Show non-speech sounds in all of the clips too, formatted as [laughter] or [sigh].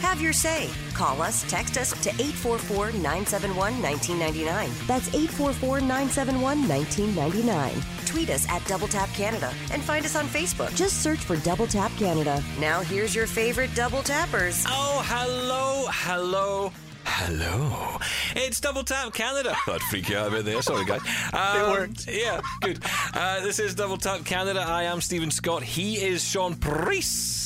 Have your say. Call us, text us to 844 971 1999. That's 844 971 1999. Tweet us at Double Tap Canada and find us on Facebook. Just search for Double Tap Canada. Now, here's your favorite double tappers. Oh, hello, hello. Hello. It's Double Tap Canada. [laughs] I'd freak you out a bit there. Sorry, guys. Um, It worked. Yeah, good. Uh, this is Double Tap Canada. I am Stephen Scott. He is Sean Preece.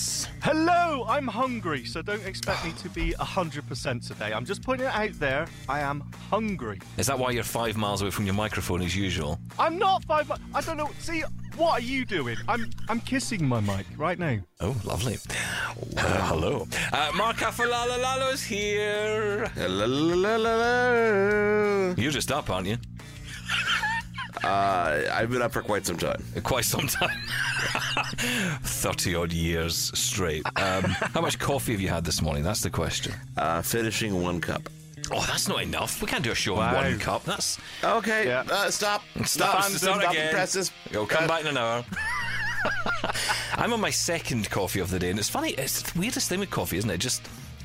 Hello, I'm hungry, so don't expect me to be 100% today. I'm just putting it out there. I am hungry. Is that why you're five miles away from your microphone as usual? I'm not five. mi- I don't know. See, what are you doing? I'm I'm kissing my mic right now. Oh, lovely. Uh, hello. Uh, Mark Aflalo is here. Hello. You're just up, aren't you? [laughs] Uh, I've been up for quite some time. [laughs] Quite some time. [laughs] 30 odd years straight. Um, how much coffee have you had this morning? That's the question. Uh, finishing one cup. Oh, that's not enough. We can't do a show in Wow. one cup. That's Okay. Yeah. Uh, stop. Stop. Stop. Start Stop again. presses. You'll come Uh, back in an hour. [laughs] I'm on my second coffee of the day, and it's funny. It's the weirdest thing with coffee, isn't it? Just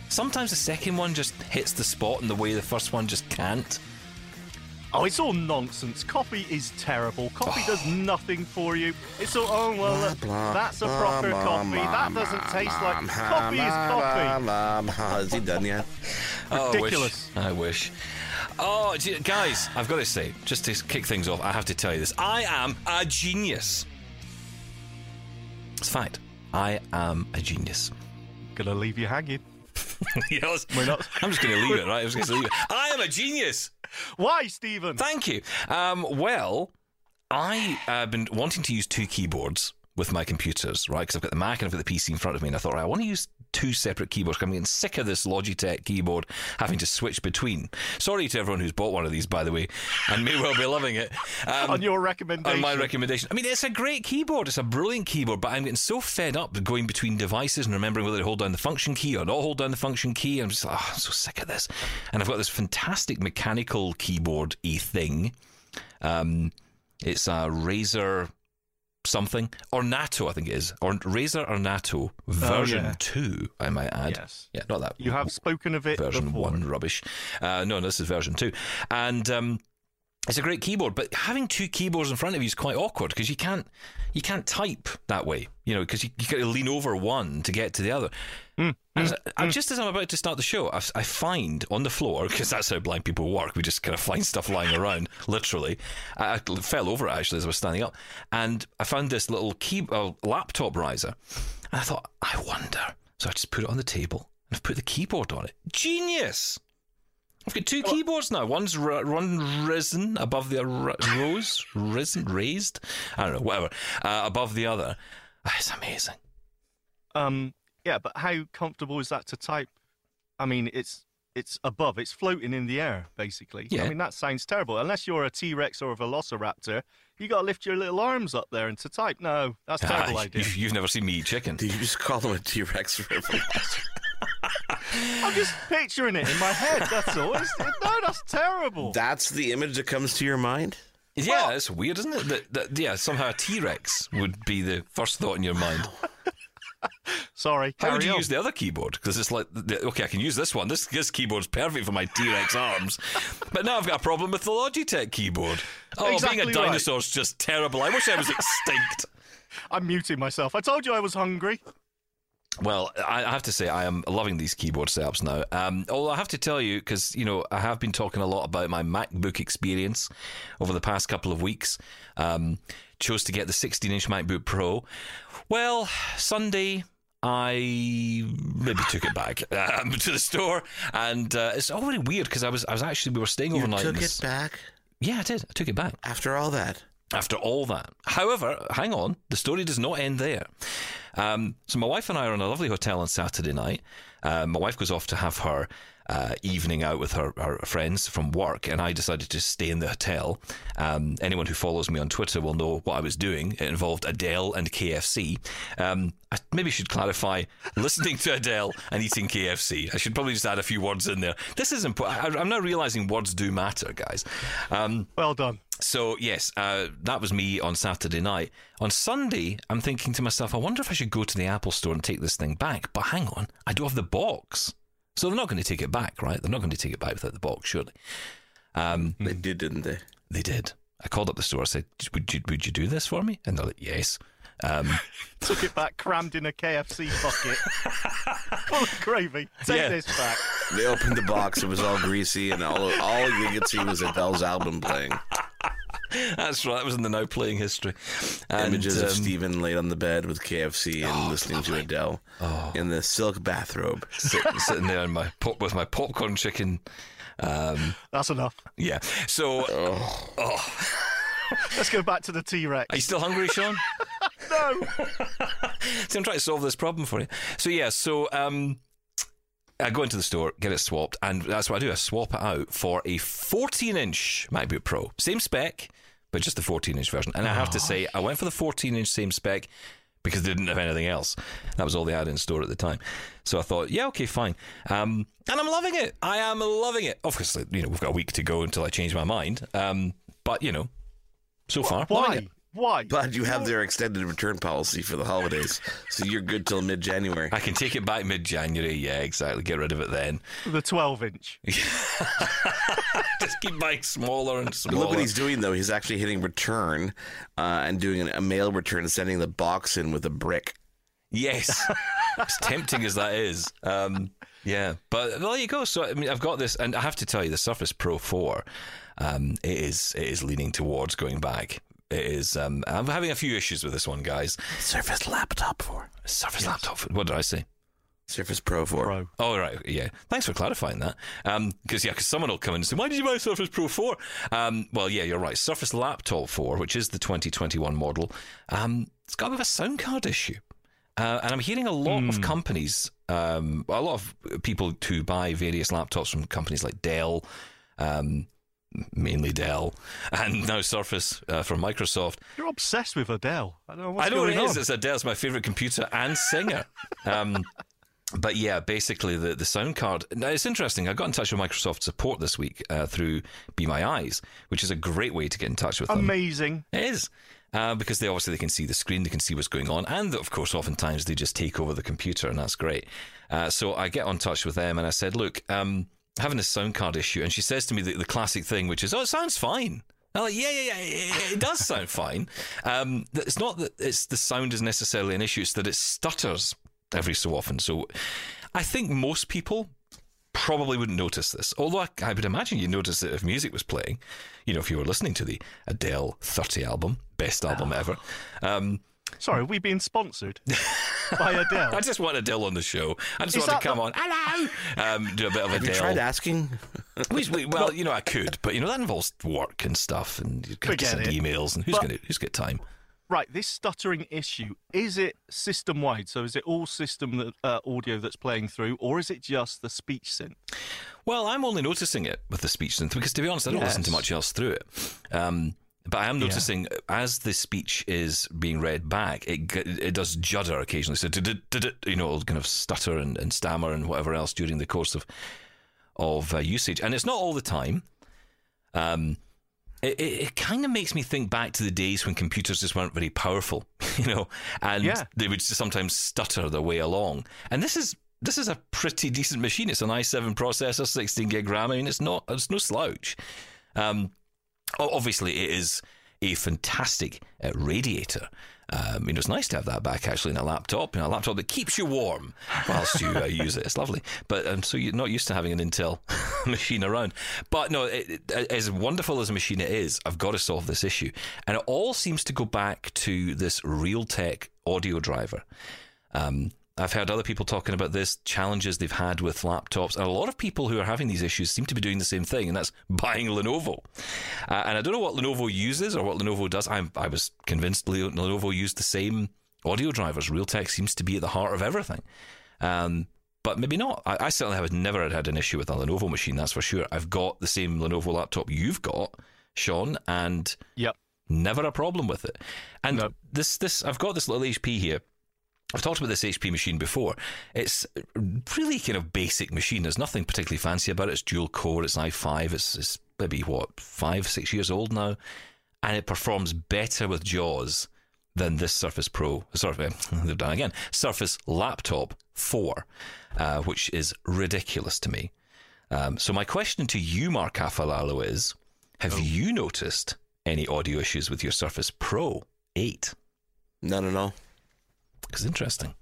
sometimes the second one just hits the spot in the way the first one just can't. Oh, it's all nonsense. Coffee is terrible. Coffee does [sighs] nothing for you. It's all oh well, Blah, that's a proper coffee. That doesn't taste like coffee is coffee. blah. Oh, is he done yet? Oh, Ridiculous. I wish. I wish. Oh, guys, I've got to say, just to kick things off, I have to tell you this. I am a genius. It's a fact. I am a genius. Gonna leave you hanging. Yes. We're not- I'm just going to leave it, right? I'm just going to leave it. I am a genius. Why, Stephen? Thank you. Um, well, I have been wanting to use two keyboards with my computers, right? Because I've got the Mac and I've got the PC in front of me, and I thought, right, I want to use two separate keyboards. I'm getting sick of this Logitech keyboard having to switch between. Sorry to everyone who's bought one of these, by the way, and may well be loving it. Um, On your recommendation. on my recommendation. I mean, it's a great keyboard. It's a brilliant keyboard, but I'm getting so fed up going between devices and remembering whether to hold down the function key or not hold down the function key. I'm just, oh, I'm so sick of this. And I've got this fantastic mechanical keyboard y thing. Um, it's a Razer something or NATO, I think it is, or Razer Ornata version yeah. two. I might add. Yes. Yeah, not that You have spoken of it version before. one rubbish. Uh, no, this is version two, and um, it's a great keyboard. But having two keyboards in front of you is quite awkward because you can't you can't type that way. You know, because you, you got to lean over one to get to the other. Hmm, And as- I- just as I'm about to start the show, I, I find on the floor because that's how blind people work. We just kind of find stuff lying around, [laughs] literally. I, I fell over it actually as I was standing up, and I found this little key uh, laptop riser, and I thought, I wonder. So I just put it on the table and I've put the keyboard on it. Genius! I've got two keyboards now. One's r- one risen above the r- rose, risen, raised. I don't know, whatever. Uh, above the other. Ah, it's amazing. Um, yeah, but how comfortable is that to type? I mean, it's it's above, it's floating in the air, basically. Yeah. I mean, that sounds terrible. Unless you're a T Rex or a Velociraptor, you got to lift your little arms up there and to type. No, that's a terrible Ah, idea. You've, you've never seen me eat chicken. Did you just call him a T Rex? I'm just picturing it in my head. That's all. It's, no, that's terrible. That's the image that comes to your mind? Yeah, it's weird, isn't it? That, that yeah, somehow a T Rex would be the first thought in your mind. [laughs] Sorry. How would you on. use the other keyboard? Because it's like, okay, I can use this one. This this keyboard's perfect for my T Rex arms, but now I've got a problem with the Logitech keyboard. Oh, being Exactly a right. dinosaur's just terrible. I wish I was extinct. [laughs] I'm muting myself. I told you I was hungry. Well, I have to say I am loving these keyboard setups now. Um, although I have to tell you, because you know I have been talking a lot about my MacBook experience over the past couple of weeks. Um, chose to get the 16-inch MacBook Pro. Well, Sunday I maybe took it back [laughs] um, to the store, and uh, it's all really weird because I was I was actually we were staying You overnight. took it back Yeah, I did. I took it back after all that. After all that. However, hang on, the story does not end there. Um, so my wife and I are in a lovely hotel on Saturday night. Uh, my wife goes off to have her uh, evening out with her, her friends from work, and I decided to stay in the hotel. Um, anyone who follows me on Twitter will know what I was doing. It involved Adele and KFC. Um, I maybe should clarify listening to Adele and eating KFC. I should probably just add a few words in there. This is important. I'm now realizing words do matter, guys. Um, Well done. so yes, uh, that was me on Saturday night. On Sunday, I'm thinking to myself, I wonder if I should go to the Apple Store and take this thing back. But hang on, I don't have the box, so they're not going to take it back, right? They're not going to take it back without the box, surely. Um, They did, didn't they? they did. I called up the store. I said, "Would you would you do this for me?" And they're like, "Yes." Um, [laughs] Took it back, crammed in a KFC bucket. [laughs] Full of gravy. Take Yeah. this back. They opened the box. It was all greasy, and all all you could see was Adele's album playing. That's right. That was in the now playing history. And, Images of um, Stephen laid on the bed with KFC and Oh, listening to Adele in the silk bathrobe. [laughs] sitting, sitting there in my pop with my popcorn chicken. Um, That's enough. yeah. So, [laughs] Let's go back to the T Rex. are you still hungry, Sean? [laughs] No. See, I'm trying to solve this problem for you. So yeah, so um, I go into the store, get it swapped, and that's what I do. I swap it out for a 14-inch MacBook Pro, same spec, but just the 14-inch version. And I have to say, I went for the 14-inch same spec because they didn't have anything else. That was all they had in store at the time. So I thought, yeah, okay, fine. Um, and I'm loving it. I am loving it. Obviously, you know, we've got a week to go until I change my mind. Um, but you know, so far, Why? It. Why? But you have their extended return policy for the holidays, [laughs] so you're good till mid January. I can take it back mid-January. Yeah, exactly. Get rid of it then. The 12 inch. [laughs] Just keep buying smaller and smaller. Look what he's doing though. He's actually hitting return uh, and doing an, a mail return and sending the box in with a brick. Yes, [laughs] as tempting as that is. Um, yeah, but well, there you go. So I mean, I've got this, and I have to tell you, the Surface Pro Four, um, it is it is leaning towards going back. It is. Um, I'm having a few issues with this one, guys. Surface laptop for Surface laptop. What did I say? Surface Pro 4. Pro. Oh right, yeah. Thanks for clarifying that. Because yeah, because someone will come in and say, "Why did you buy Surface Pro 4? Um, well, yeah, you're right. Surface Laptop 4, which is the 2021 model, um, it's got a bit of a sound card issue, uh, and I'm hearing a lot of companies, um, a lot of people who buy various laptops from companies like Dell. Um, Mainly Dell, and [laughs] now Surface uh, from Microsoft. You're obsessed with Adele. I don't know what's I know going it is. on. It's Adele's my favorite computer and singer. Um, [laughs] but yeah, basically the the sound card. Now it's interesting. I got in touch with Microsoft support this week uh, through Be My Eyes, which is a great way to get in touch with them. Amazing. It is. Uh, because they obviously they can see the screen, they can see what's going on, and of course, oftentimes they just take over the computer, and that's great. Uh, so I get on touch with them, and I said, "Look, um, having a sound card issue," and she says to me the, the classic thing, which is, "Oh, it sounds fine." I'm like, "Yeah, yeah, yeah, it, it does sound fine." Um, it's not that it's the sound is necessarily an issue; it's that it stutters every so often. So I think most people probably wouldn't notice this. Although I, I would imagine you'd notice it if music was playing. You know, if you were listening to the Adele 30 album, best album ever. Um, Sorry, we've been sponsored by Adele? [laughs] I just want Adele on the show. I just Is want to come the- on. Hello! Um, do a bit of Have you tried asking? [laughs] We- we- well, you know, I could, but you know that involves work and stuff, and you got to send it. emails, and who's But- going to who's got time? Right, this stuttering issue, is it system wide? So is it all system that, uh, audio that's playing through, or is it just the speech synth? Well, I'm only noticing it with the speech synth because, to be honest, I don't listen to much else through it. Um, but I am noticing as the speech is being read back, it it does judder occasionally. So, you know, it'll kind of stutter and, and stammer and whatever else during the course of of uh, usage, and it's not all the time. Um, it, it, it kind of makes me think back to the days when computers just weren't very powerful, [laughs] you know, and Yeah. they would sometimes stutter their way along. And this is this is a pretty decent machine. It's an i7 processor, 16 gig RAM. I mean, it's not it's no slouch. Um, obviously, it is a fantastic uh, radiator. Um, you know, it's nice to have that back actually in a laptop, in a laptop that keeps you warm whilst you uh, use it. It's lovely. But um, so you're not used to having an Intel [laughs] machine around. But no, it, it, as wonderful as a machine it is, I've got to solve this issue. And it all seems to go back to this Realtek audio driver. Um, I've heard other people talking about this challenges they've had with laptops, and a lot of people who are having these issues seem to be doing the same thing, and that's [laughs] buying Lenovo. Uh, and I don't know what Lenovo uses or what Lenovo does. I'm, I was convinced Lenovo used the same audio drivers. Realtek seems to be at the heart of everything. Um, but maybe not. I, I certainly have never had an issue with a Lenovo machine, that's for sure. I've got the same Lenovo laptop you've got, Sean, and Yep. never a problem with it. And No. this, this, I've got this little HP here. I've talked about this HP machine before. It's really kind of basic machine. There's nothing particularly fancy about it. It's dual core. It's i5. It's, it's maybe what five, six years old now, and it performs better with JAWS than this Surface Pro. Sorry, [laughs] they've done again. Surface Laptop Four, uh, which is ridiculous to me. Um, so my question to you, Mark Aflalo, is: Have you noticed any audio issues with your Surface Pro Eight? None at all. It's interesting.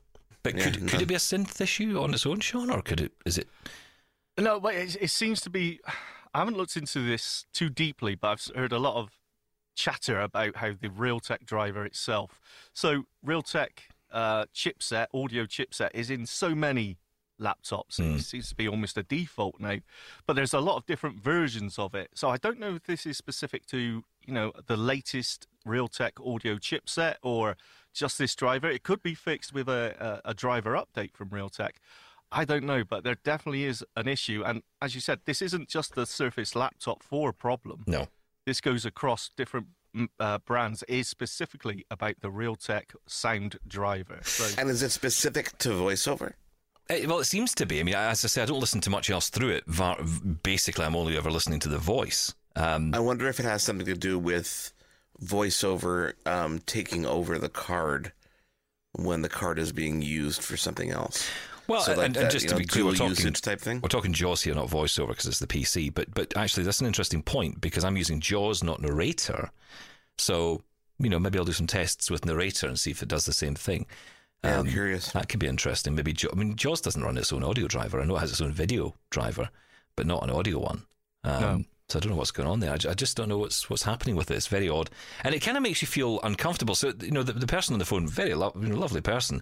But Yeah, could could no. it be a synth issue on its own, Sean, or could it? Is it? No, but it, it seems to be. I haven't looked into this too deeply, but I've heard a lot of chatter about how the Realtek driver itself. So Realtek uh, chipset, audio chipset, is in so many laptops. It seems to be almost a default now. But there's a lot of different versions of it. So I don't know if this is specific to you know the latest Realtek audio chipset or just this driver. It could be fixed with a, a, a driver update from Realtek. I don't know, but there definitely is an issue. And as you said, this isn't just the Surface Laptop 4 problem. No. This goes across different mm, uh, brands. It is specifically about the Realtek sound driver. So And is it specific to voiceover? Eh, well, it seems to be. I mean, as I say, I don't listen to much else through it. Basically, I'm only ever listening to the voice. Um, I wonder if it has something to do with voiceover um, taking over the card when the card is being used for something else. well, so like and, that, and just to know, be clear, we're talking type thing. We're talking JAWS here, not voiceover, because it's the PC. But but actually, that's an interesting point because I'm using JAWS, not narrator. So you know, maybe I'll do some tests with narrator and see if it does the same thing. Yeah, Um, I'm curious. That could be interesting. Maybe Jaw- I mean, JAWS doesn't run its own audio driver. I know it has its own video driver, but not an audio one. Um, No. So I don't know what's going on there. I, just don't know what's what's happening with it. It's very odd, and it kind of makes you feel uncomfortable. So you know, the, the person on the phone, very lo- lovely person.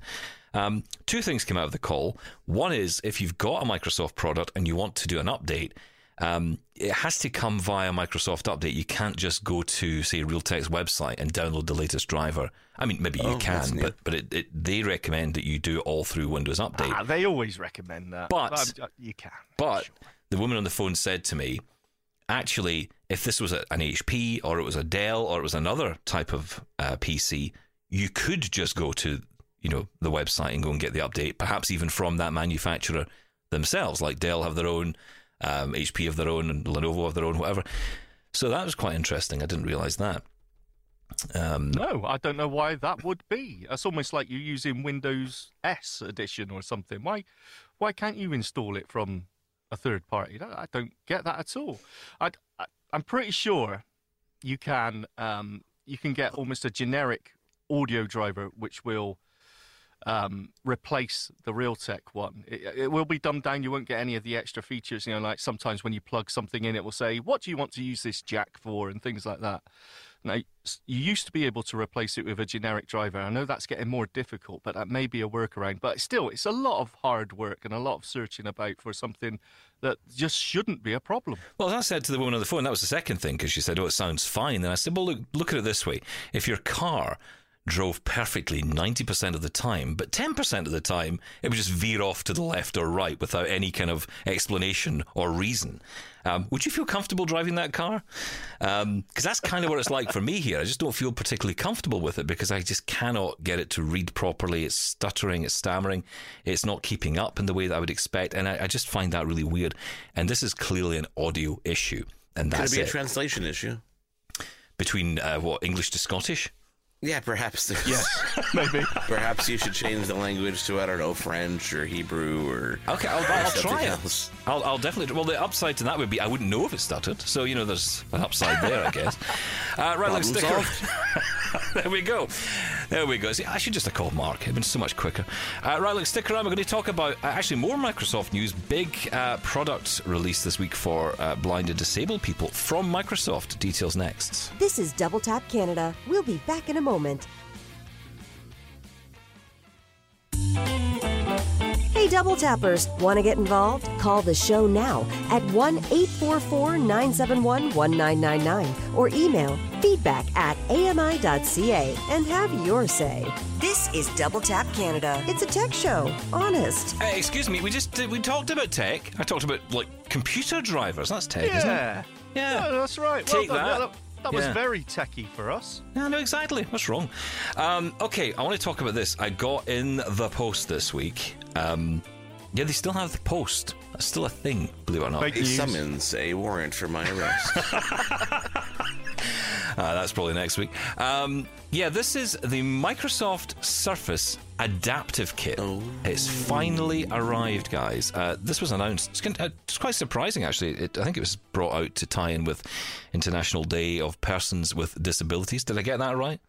Um, two things came out of the call. One is if you've got a Microsoft product and you want to do an update, um, it has to come via Microsoft Update. You can't just go to say Realtek's website and download the latest driver. I mean, maybe you Oh, can, but but it, it, they recommend that you do it all through Windows Update. Ah, they always recommend that. But- um, you can. But the woman on the phone said to me, actually, if this was an HP or it was a Dell or it was another type of uh, PC, you could just go to you know the website and go and get the update, perhaps even from that manufacturer themselves. Like Dell have their own, um, HP have their own, and Lenovo have their own, whatever. So that was quite interesting. I didn't realize that. Um, No, I don't know why that would be. It's almost like you're using Windows S edition or something. Why, why can't you install it from a third party? I don't get that at all. I, I'm pretty sure you can um, you can get almost a generic audio driver which will um, replace the Realtek one. It, it will be dumbed down. You won't get any of the extra features. You know, like sometimes when you plug something in, it will say, "What do you want to use this jack for?" and things like that. Now, you used to be able to replace it with a generic driver. I know that's getting more difficult, but that may be a workaround. But still, it's a lot of hard work and a lot of searching about for something that just shouldn't be a problem. Well, as I said to the woman on the phone, that was the second thing because she said, "Oh, it sounds fine." And I said, "Well, look, look at it this way: if your car drove perfectly ninety percent of the time, but ten percent of the time it would just veer off to the left or right without any kind of explanation or reason, um, would you feel comfortable driving that car? Because that's kind of what it's like for me here. I just don't feel particularly comfortable with it because I just cannot get it to read properly. It's stuttering, it's stammering, it's not keeping up in the way that I would expect, and I, I just find that really weird. And this is clearly an audio issue, and Could that's it be it. a translation issue? between uh, what English to Scottish. Yeah, perhaps. There's, [laughs] Yes, maybe. Perhaps you should change the language to I don't know French or Hebrew or Okay, I'll, I'll something try it. I'll, I'll definitely. Well, the upside to that would be I wouldn't know if it stuttered. So you know, there's an upside there, I guess. [laughs] Uh, right, let's Problem stick. [laughs] there we go. There we go. See, I should just have called Mark. It'd been so much quicker. Uh, right, let's stick around. We're going to talk about uh, actually more Microsoft news. Big uh, product release this week for uh, blind and disabled people from Microsoft. Details next. This is Double Tap Canada. We'll be back in a moment. Hey Hey, Double Tappers, want to get involved? Call the show now at 1 844 971 1999 or email feedback at ami.ca and have your say. This is Double Tap Canada. It's a tech show, honest. Uh, excuse me, we just uh, we talked about tech. I talked about like computer drivers. That's tech, isn't it? Yeah. Yeah. Yeah, that's right. Take well done. that. Yeah, that that was very techy for us. No, no, exactly. What's wrong? Um, okay, I want to talk about this. I got in the post this week. Um, yeah, they still have the post. That's still a thing, believe it or not. Fake He news. summons a warrant for my arrest. Uh, [laughs] [laughs] that's probably next week. Um, yeah, this is the Microsoft Surface Adaptive Kit. It's finally arrived, guys. Uh, this was announced. It's, kin- uh, it's quite surprising, actually. It, I think it was brought out to tie in with International Day of Persons with Disabilities. Did I get that right?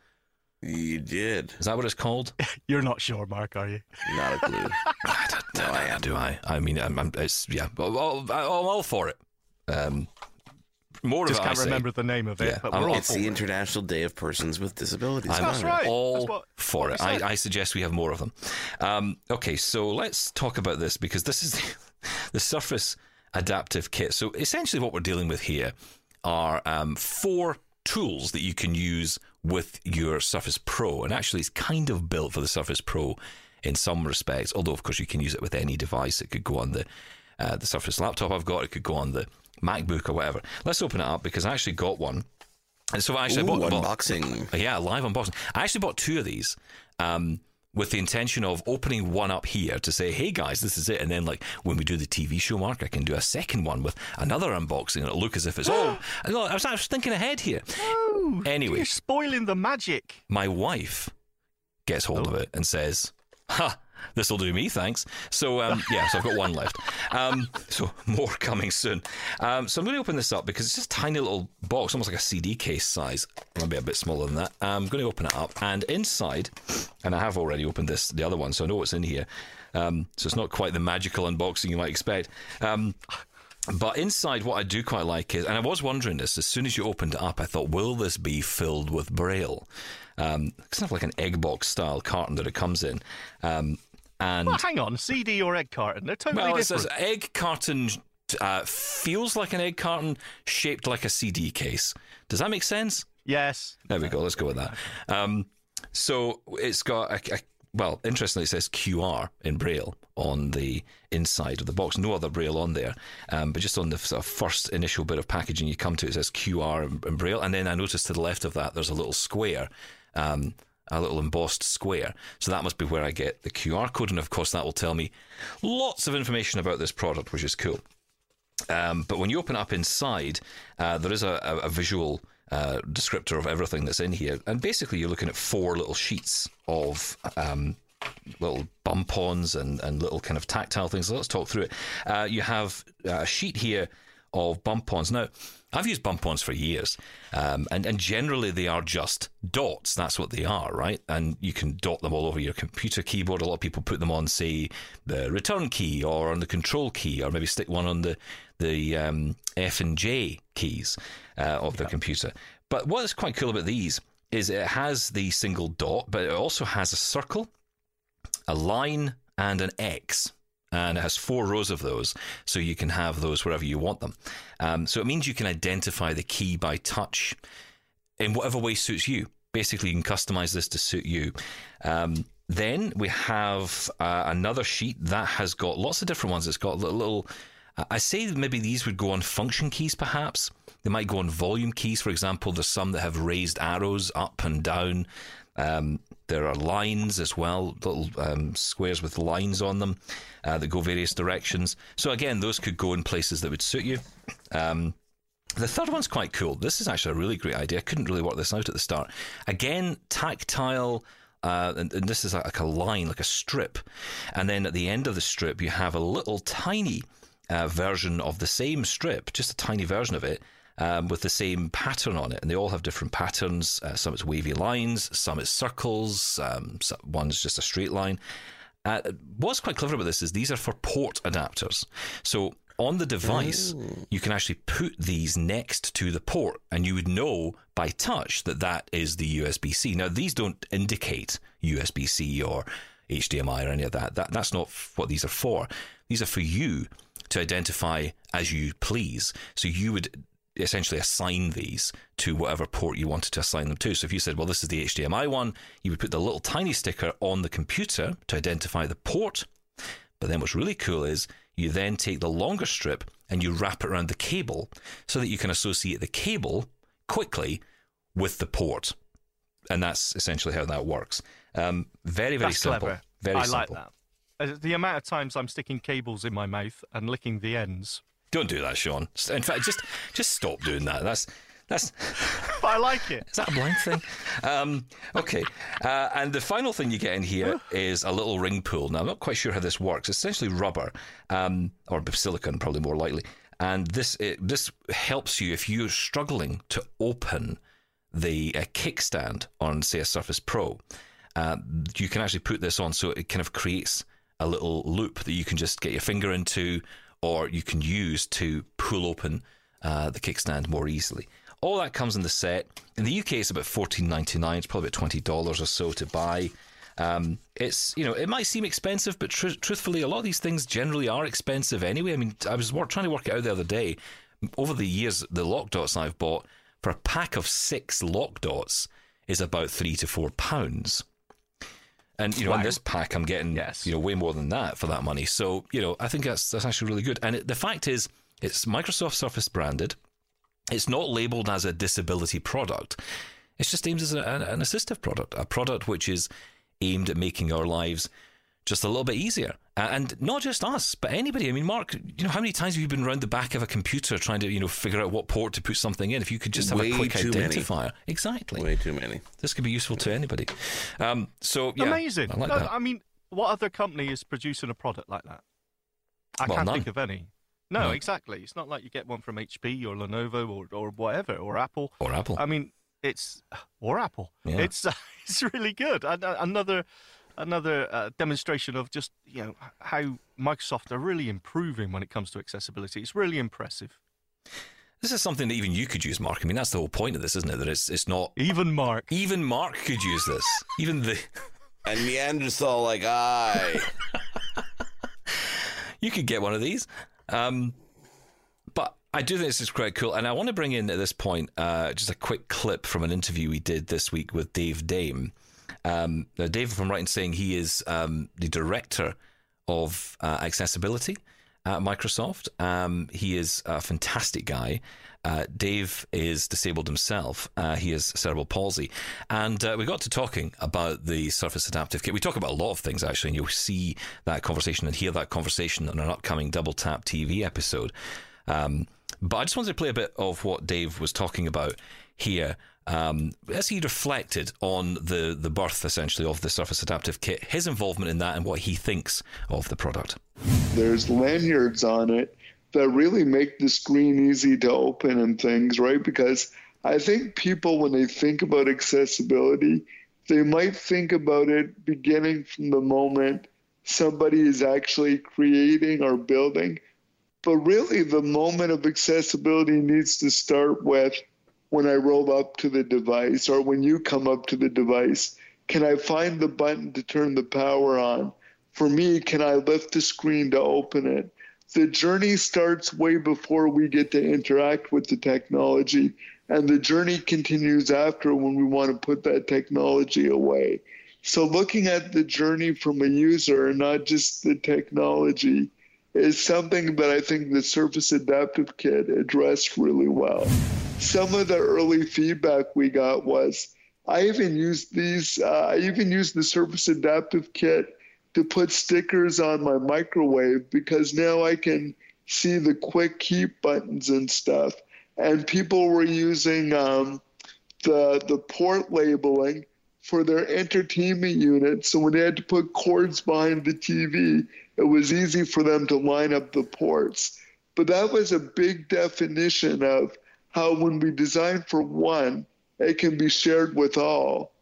you did. Is that what it's called? [laughs] You're not sure, Mark, are you? Not a clue. [laughs] I don't, do I? Do I? I mean, I'm, I'm, it's yeah. I'm all, I'm all for it. Um, more Just I can't remember the name of it, Yeah, but we're all it's the it. International Day of Persons with Disabilities. I'm That's right. all That's what- for what it. I, I suggest we have more of them. Um, okay, so let's talk about this because this is the, [laughs] the Surface Adaptive Kit. So essentially, what we're dealing with here are um, four tools that you can use with your Surface Pro, and actually, it's kind of built for the Surface Pro in some respects. Although, of course, you can use it with any device. It could go on the uh, the Surface laptop I've got. It could go on the MacBook or whatever. Let's open it up because I actually got one. And so I actually Ooh, bought, bought unboxing. yeah, live unboxing. I actually bought two of these um, with the intention of opening one up here to say, hey guys, this is it. And then, like, when we do the TV show, Mark, I can do a second one with another unboxing and it'll look as if it's all. I [gasps] I was, I was thinking ahead here. No, Anyway. you're spoiling the magic. My wife gets hold of it and says, ha. This will do me, thanks. So, um, yeah, so I've got one left. Um, so, more [laughs] coming soon. Um, so, I'm going to open this up because it's just a tiny little box, almost like a CD case size. Maybe a bit smaller than that. I'm going to open it up, and inside, and I have already opened this, the other one, so I know what's in here. Um, so, it's not quite the magical unboxing you might expect. Um, but inside, what I do quite like is, and I was wondering this as soon as you opened it up, I thought, will this be filled with braille? Um, it's kind of like an egg box style carton that it comes in. Um, and Well, hang on, CD or egg carton? They're totally well, it different. says egg carton uh, feels like an egg carton shaped like a CD case. Does that make sense? yes. There we go. Let's go with that. Um, so it's got a, a well, interestingly, it says QR in Braille on the inside of the box. No other Braille on there, um, but just on the sort of first initial bit of packaging you come to, it says QR in, in Braille. And then I noticed to the left of that, there's a little square. Um, a little embossed square. So that must be where I get the QR code. And of course, that will tell me lots of information about this product, which is cool. Um, but when you open up inside, uh, there is a, a, visual uh, descriptor of everything that's in here. And basically, you're looking at four little sheets of um, little bump ons and, and little kind of tactile things. So let's talk through it. Uh, you have a sheet here of bump ons. Now, I've used bump ons for years, um, and, and generally they are just dots. That's what they are, right? And you can dot them all over your computer keyboard. A lot of people put them on, say, the return key or on the control key, or maybe stick one on the the um, F and J keys uh, of the computer. But what is quite cool about these is it has the single dot, but it also has a circle, a line, and an X. And it has four rows of those, so you can have those wherever you want them. Um, so it means you can identify the key by touch in whatever way suits you. Basically, you can customize this to suit you. Um, then we have uh, another sheet that has got lots of different ones. It's got little, little I say maybe these would go on function keys, perhaps. They might go on volume keys, for example. There's some that have raised arrows up and down. Um, there are lines as well, little um, squares with lines on them uh, that go various directions. So, again, those could go in places that would suit you. Um, the third one's quite cool. This is actually a really great idea. I couldn't really work this out at the start. Again, tactile. Uh, and, and this is like a line, like a strip. And then at the end of the strip, you have a little tiny uh, version of the same strip, just a tiny version of it, um, with the same pattern on it. And they all have different patterns. Uh, some it's wavy lines, some it's circles, um, so- one's just a straight line. Uh, what's quite clever about this is these are for port adapters. So on the device, you can actually put these next to the port, and you would know by touch that that is the USB C. Now, these don't indicate USB C or HDMI or any of that. that. That's not what these are for. These are for you to identify as you please. So you would essentially assign these to whatever port you wanted to assign them to. So if you said, well, this is the HDMI one, you would put the little tiny sticker on the computer to identify the port. But then what's really cool is you then take the longer strip and you wrap it around the cable so that you can associate the cable quickly with the port. And that's essentially how that works. Um, very, very That's simple. clever. Very I simple. like that. Uh, The amount of times I'm sticking cables in my mouth and licking the ends. Don't do that, Sean. In fact, just just stop doing that. That's that's [laughs] I like it. Is that a blind thing? Um, okay. Uh, and the final thing you get in here is a little ring pull. Now, I'm not quite sure how this works. It's essentially rubber, um, or silicon, probably more likely. And this it, this helps you if you're struggling to open the uh, kickstand on, say, a Surface Pro. Uh, you can actually put this on so it kind of creates a little loop that you can just get your finger into, or you can use to pull open uh, the kickstand more easily. All that comes in the set. In the UK, it's about fourteen ninety nine. It's probably about twenty dollars or so to buy. Um, it's you know it might seem expensive, but tr- truthfully, a lot of these things generally are expensive anyway. I mean, I was wor- trying to work it out the other day. Over the years, the lock dots I've bought for a pack of six lock dots is about three to four pounds. And you know, in this pack, I'm getting Yes. you know way more than that for that money. So you know, I think that's that's actually really good. And it, the fact is, it's Microsoft Surface branded. It's not labeled as a disability product. It's just aimed as a, an, an assistive product, a product which is aimed at making our lives just a little bit easier. Uh, and not just us, but anybody. I mean, Mark, you know, how many times have you been around the back of a computer trying to, you know, figure out what port to put something in? If you could just have Way a quick too many. identifier. Exactly. Way too many. This could be useful to anybody. Um, so, yeah. Amazing. I like No, that. I mean, what other company is producing a product like that? I Well, can't none. think of any. No, No. exactly. It's not like you get one from HP or Lenovo or, or whatever or Apple. Or Apple. I mean, it's or Apple. Yeah. It's [laughs] it's really good. Uh, another another uh, demonstration of just you know how Microsoft are really improving when it comes to accessibility. It's really impressive. this is something that even you could use, Mark. I mean, that's the whole point of this, isn't it? That it's, it's not. Even Mark. Even Mark could use this. Even the. [laughs] And Neanderthal like I. [laughs] you could get one of these. Um, but I do think this is quite cool. And I want to bring in at this point uh, just a quick clip from an interview we did this week with Dave Dame. Um, now, Dave, right in saying he is um, the director of uh, accessibility at Microsoft. Um, he is a fantastic guy. Uh, Dave is disabled himself. Uh, he has cerebral palsy. And uh, we got to talking about the Surface Adaptive Kit. We talk about a lot of things, actually, and you'll see that conversation and hear that conversation on an upcoming Double Tap TV episode. Um, but I just wanted to play a bit of what Dave was talking about here um, as he reflected on the, the birth, essentially, of the Surface Adaptive Kit, his involvement in that, and what he thinks of the product. there's lanyards on it that really make the screen easy to open and things, right? Because I think people, when they think about accessibility, they might think about it beginning from the moment somebody is actually creating or building. But really, the moment of accessibility needs to start with when I roll up to the device or when you come up to the device. Can I find the button to turn the power on? For me, can I lift the screen to open it? The journey starts way before we get to interact with the technology, and the journey continues after when we want to put that technology away. So, looking at the journey from a user and not just the technology is something that I think the Surface Adaptive Kit addressed really well. Some of the early feedback we got was I even used these, uh, I even used the Surface Adaptive Kit to put stickers on my microwave because now I can see the quick keep buttons and stuff. And people were using um, the the port labeling for their entertainment unit. So when they had to put cords behind the TV, it was easy for them to line up the ports. But that was a big definition of how when we design for one, it can be shared with all.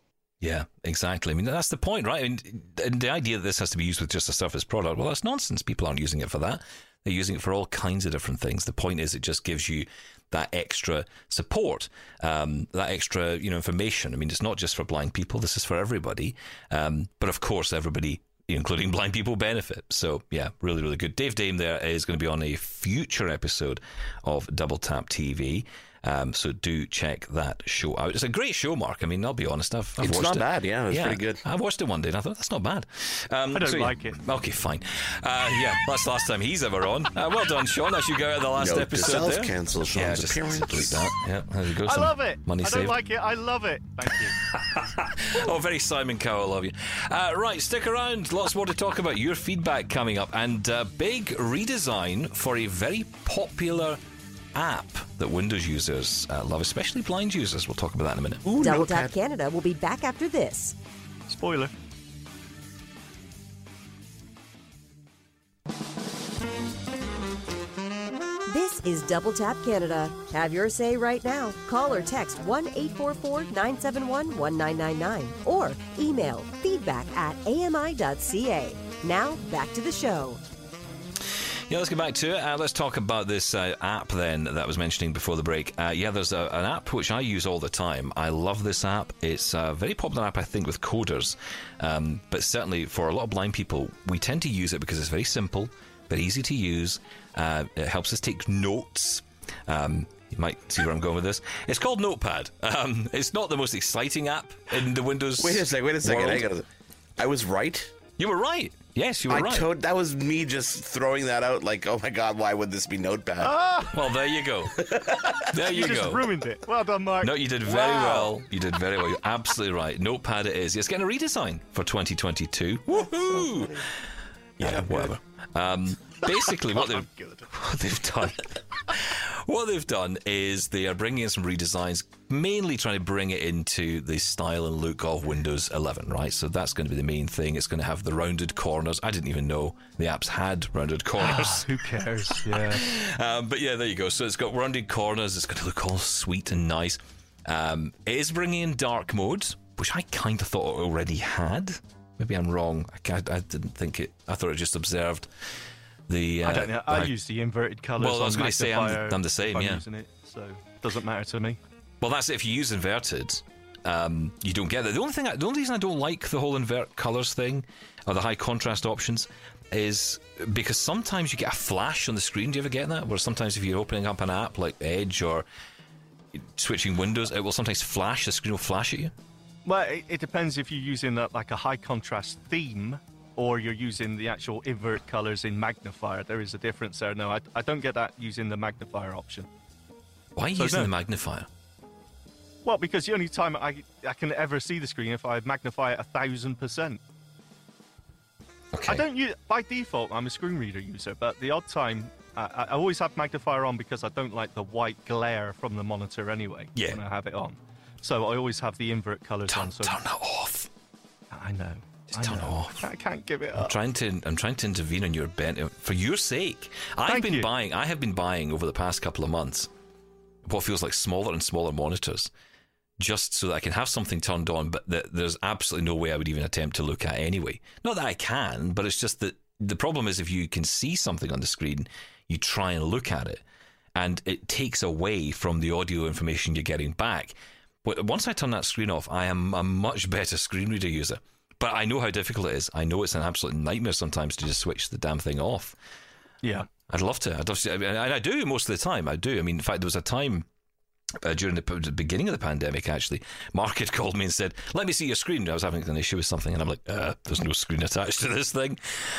Yeah, exactly. I mean, that's the point, right? And, and the idea that this has to be used with just a Surface product, well, that's nonsense. People aren't using it for that. They're using it for all kinds of different things. The point is, it just gives you that extra support, um, that extra, you know, information. I mean, it's not just for blind people. This is for everybody. Um, but of course, everybody including blind people benefit. So yeah, really, really good. Dave Dame there is going to be on a future episode of Double Tap TV. Um, so do check that show out. It's a great show, Mark. I mean, I'll be honest. I've, I've It's watched not it. bad, yeah, it was pretty good. I watched it one day and I thought that's not bad. Um, I don't so, like it. Okay, fine. Uh, yeah, that's the last time he's ever on. Uh, well done, Sean. As you go out of the last Note episode self, there. cancel yeah, Sean's just appearance. delete that. Yeah, there you go. I love it. Money I don't saved. like it. I love it. Thank you. [laughs] [laughs] Oh, very Simon Cowell, love you. Uh, right, stick around. Lots more to talk about. Your feedback coming up, and uh, big redesign for a very popular app that Windows users uh, love, especially blind users. We'll talk about that in a minute. Ooh, Double. Tap Canada will be back after this. Spoiler. This is Double Tap Canada. Have your say right now. Call or text 1 844 971 1999 or email feedback at ami.ca. Now, back to the show. Yeah, let's get back to it. Uh, let's talk about this uh, app then that I was mentioning before the break. Uh, yeah, there's a, an app which I use all the time. I love this app. It's a very popular app, I think, with coders. Um, but certainly for a lot of blind people, we tend to use it because it's very simple, very easy to use. Uh, it helps us take notes. Um, you might see where I'm going with this. It's called Notepad. [laughs] Um, it's not the most exciting app in the Windows. Wait a second. Wait a second. I was right. You were right. Yes, you were I right. told that was me just throwing that out. Like, oh my god, why would this be Notepad? Ah! well, there you go. There you, You go. just ruined it. Well done, Mark. No, you did very Wow. well. You did very well. You're absolutely right. Notepad it is. It's getting a redesign for 2022. Woohoo! Yeah, whatever. Um, basically, what they've, [laughs] what they've done, what they've done is they are bringing in some redesigns, mainly trying to bring it into the style and look of Windows 11. Right, so that's going to be the main thing. It's going to have the rounded corners. I didn't even know the apps had rounded corners. [laughs] Who cares? Yeah. [laughs] Um, but yeah, there you go. So it's got rounded corners. It's going to look all sweet and nice. Um, it is bringing in dark modes, which I kind of thought it already had. Maybe I'm wrong. I, ca- I didn't think it. I thought it just observed the. Uh, I don't know. I use the inverted colours. Well, I was gonna say, I'm the- I'm the same, yeah. Using it, so it doesn't matter to me. Well, that's it. If you use inverted, um, you don't get that. The only thing, I, the only reason I don't like the whole invert colors thing or the high contrast options is because sometimes you get a flash on the screen. Do you ever get that? Where sometimes if you're opening up an app like Edge or switching windows, it will sometimes flash. The screen will flash at you. Well, it, it depends if you're using a, like a high contrast theme or you're using the actual invert colors in magnifier. There is a difference there. No, I, I don't get that using the magnifier option. Why are you So using no. the magnifier? Well, because the only time I, I can ever see the screen if I magnify it a thousand percent. Okay. I don't use by default. I'm a screen reader user, but the odd time I, I always have magnifier on because I don't like the white glare from the monitor anyway. Yeah. when I have it on, so I always have the invert colors turn, on. So turn that off. I know. Just I turn it know. off. I can't give it I'm up. trying to I'm trying to intervene on your bent for your sake. I've Thank been you. buying I have been buying over the past couple of months what feels like smaller and smaller monitors just so that I can have something turned on but that there's absolutely no way I would even attempt to look at anyway. Not that I can, but it's just that the problem is if you can see something on the screen, you try and look at it and it takes away from the audio information you're getting back. Once I turn that screen off, I am a much better screen reader user. But I know how difficult it is. I know it's an absolute nightmare sometimes to just switch the damn thing off. Yeah. I'd love to. I'd love to. I mean, and I do most of the time. I do. I mean, in fact, there was a time uh, during the, the beginning of the pandemic, actually, Mark had [laughs] called me and said, "Let me see your screen." I was having an issue with something, and I'm like, uh, "There's no screen attached to this thing."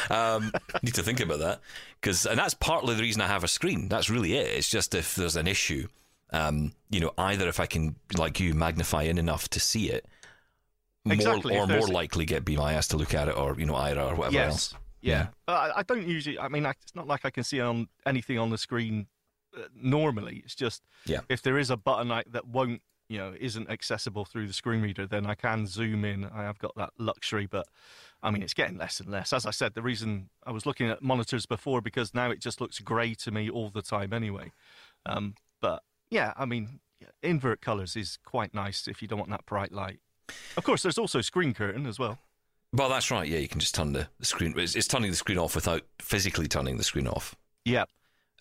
Um, [laughs] need to think about that because, and that's partly the reason I have a screen. That's really it. It's just if there's an issue, um, you know, either if I can, like you, magnify in enough to see it, Exactly, more or more likely get Be My Eyes to look at it, or you know, Aira or whatever else. Yes. Yeah. Uh, I, I don't usually. I mean, I, it's not like I can see on anything on the screen uh, normally. It's just Yeah. if there is a button I, that won't, you know, isn't accessible through the screen reader, then I can zoom in. I have got that luxury, but I mean, it's getting less and less. As I said, the reason I was looking at monitors before because now it just looks grey to me all the time anyway. Um, but yeah, I mean, invert colors is quite nice if you don't want that bright light. Of course, there's also screen curtain as well. Well, that's right. Yeah, you can just turn the, the screen. It's, it's turning the screen off without physically turning the screen off. Yeah.